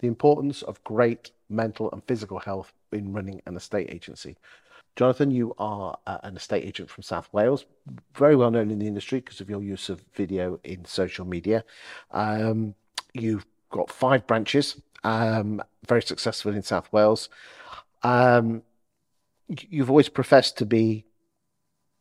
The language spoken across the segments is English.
the importance of great mental and physical health in running an estate agency. Jonathan, you are uh, an estate agent from South Wales, very well known in the industry because of your use of video in social media. Um, you've got five branches, um, very successful in South Wales. Um, you've always professed to be,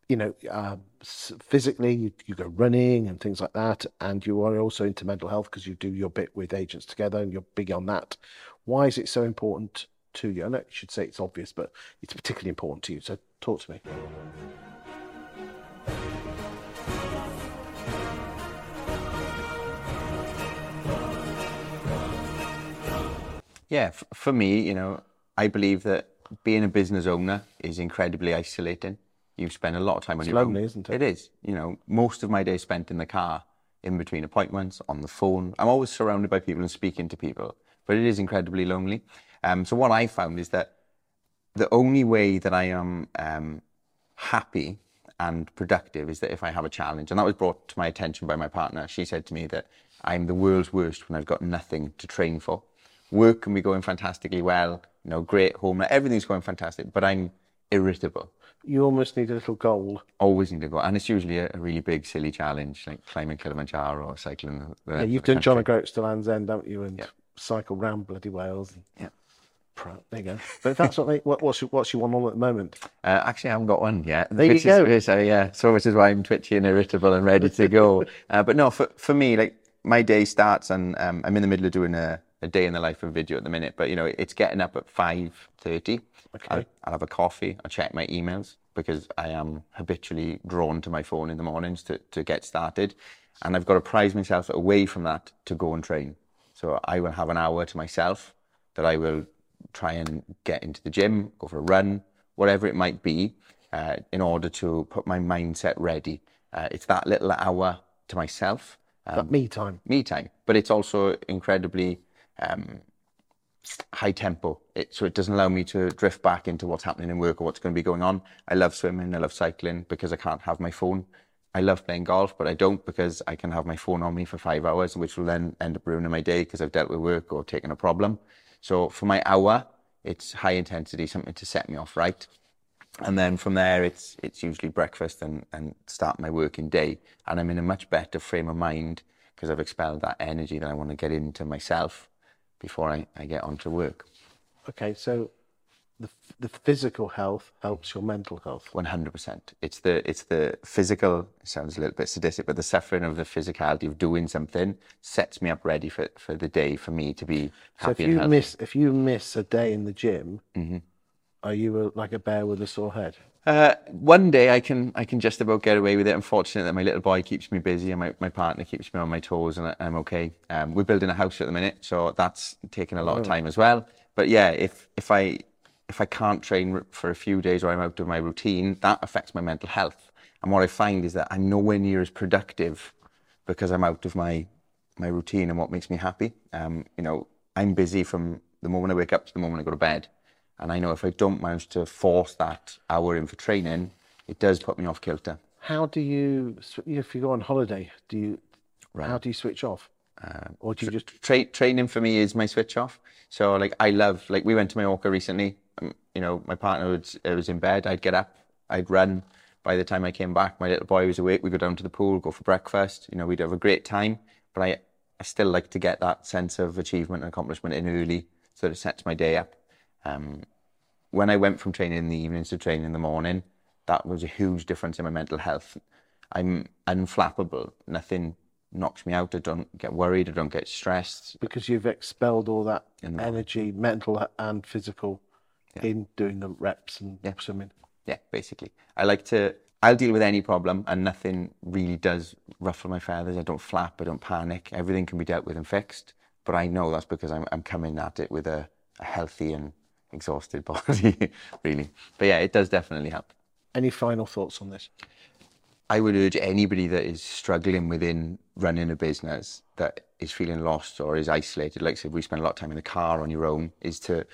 you know, um, physically, you, you go running and things like that, and you are also into mental health because you do your bit with agents together and you're big on that. Why is it so important to you? I know you should say it's obvious, but it's particularly important to you. So talk to me. Yeah, for me, you know, I believe that being a business owner is incredibly isolating. You spend a lot of time on It's your lonely, own. isn't it? It is. You know, most of my day spent in the car, in between appointments, on the phone. I'm always surrounded by people and speaking to people, but it is incredibly lonely. Um, so what I found is that the only way that I am um, happy and productive is that if I have a challenge. And that was brought to my attention by my partner. She said to me that I'm the world's worst when I've got nothing to train for. Work can be going fantastically well, you know, great home, everything's going fantastic, but I'm irritable. You almost need a little goal. Always need a go. And it's usually a, a really big, silly challenge, like climbing Kilimanjaro or cycling the, Yeah, you've done John. O'Groats to Land's End, haven't you? And Yeah. cycle round bloody Wales. Yeah. Pro- There you go. But that's what, they, what what's, your- what's your one on at the moment? Uh, actually, I haven't got one yet. There you go. Is, so, yeah, so which is why I'm twitchy and irritable and ready to go. uh, but no, for, for me, like my day starts and um, I'm in the middle of doing a, a day in the life of video at the minute. But you know, it's getting up at five thirty. Okay. I'll, I'll have a coffee. I'll check my emails because I am habitually drawn to my phone in the mornings to, to get started, and I've got to prize myself away from that to go and train. So I will have an hour to myself that I will try and get into the gym, go for a run, whatever it might be, uh, in order to put my mindset ready. Uh, it's that little hour to myself, um, that me time. me time, but it's also incredibly um, high tempo. It, so it doesn't allow me to drift back into what's happening in work or what's going to be going on. I love swimming, I love cycling because I can't have my phone. I love playing golf, but I don't because I can have my phone on me for five hours, which will then end up ruining my day because I've dealt with work or taken a problem. So for my hour, it's high intensity, something to set me off right. And then from there, it's it's usually breakfast and, and start my working day. And I'm in a much better frame of mind because I've expelled that energy that I want to get into myself before I, I get onto work. Okay, so the the physical health helps your mental health. One hundred percent. It's the it's the physical. It sounds a little bit sadistic, but the suffering of the physicality of doing something sets me up ready for, for the day for me to be happy So if you miss if you miss a day in the gym, Mm-hmm. Are you a, like a bear with a sore head? Uh, one day I can I can just about get away with it. I'm fortunate that my little boy keeps me busy and my, my partner keeps me on my toes and I, I'm okay. Um, we're building a house at the minute, so that's taking a lot of time as well. But yeah, if if I if I can't train for a few days or I'm out of my routine, that affects my mental health. And what I find is that I'm nowhere near as productive because I'm out of my my routine and what makes me happy. Um, you know, I'm busy from the moment I wake up to the moment I go to bed. And I know if I don't manage to force that hour in for training, it does put me off kilter. How do you if you go on holiday? Do you how do you switch off? Um, or do you just Tra- training for me is my switch off. So like I love like we went to Mallorca recently. Um, you know, my partner was, uh, was in bed. I'd get up, I'd run. By the time I came back, my little boy was awake. We'd go down to the pool, go for breakfast. You know, we'd have a great time. But I, I still like to get that sense of achievement and accomplishment in early, so that it sets my day up. Um, when I went from training in the evenings to training in the morning, that was a huge difference in my mental health. I'm unflappable. Nothing knocks me out. I don't get worried. I don't get stressed. because you've expelled all that energy, mental and physical, in doing the reps and swimming. Yeah, basically. I like to, I'll deal with any problem and nothing really does ruffle my feathers. I don't flap, I don't panic. Everything can be dealt with and fixed. But I know that's because I'm, I'm coming at it with a, a healthy and exhausted body, really. But yeah, it does definitely help. Any final thoughts on this? I would urge anybody that is struggling within running a business that is feeling lost or is isolated, like I said, we spend a lot of time in the car on your own, is to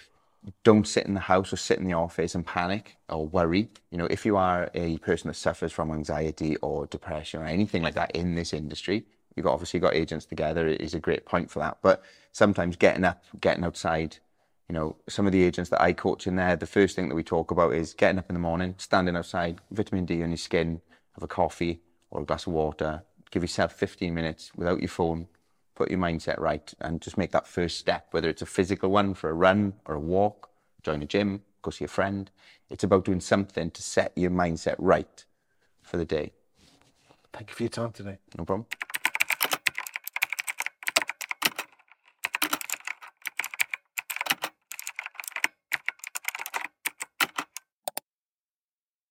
don't sit in the house or sit in the office and panic or worry. You know, if you are a person that suffers from anxiety or depression or anything like that in this industry, You've got, obviously got agents together is a great point for that. But sometimes getting up, getting outside, you know, some of the agents that I coach in there, the first thing that we talk about is getting up in the morning, standing outside, vitamin D on your skin, have a coffee or a glass of water, give yourself 15 minutes without your phone, put your mindset right, and just make that first step, whether it's a physical one for a run or a walk, join a gym, go see a friend. It's about doing something to set your mindset right for the day. Thank you for your time today. No problem.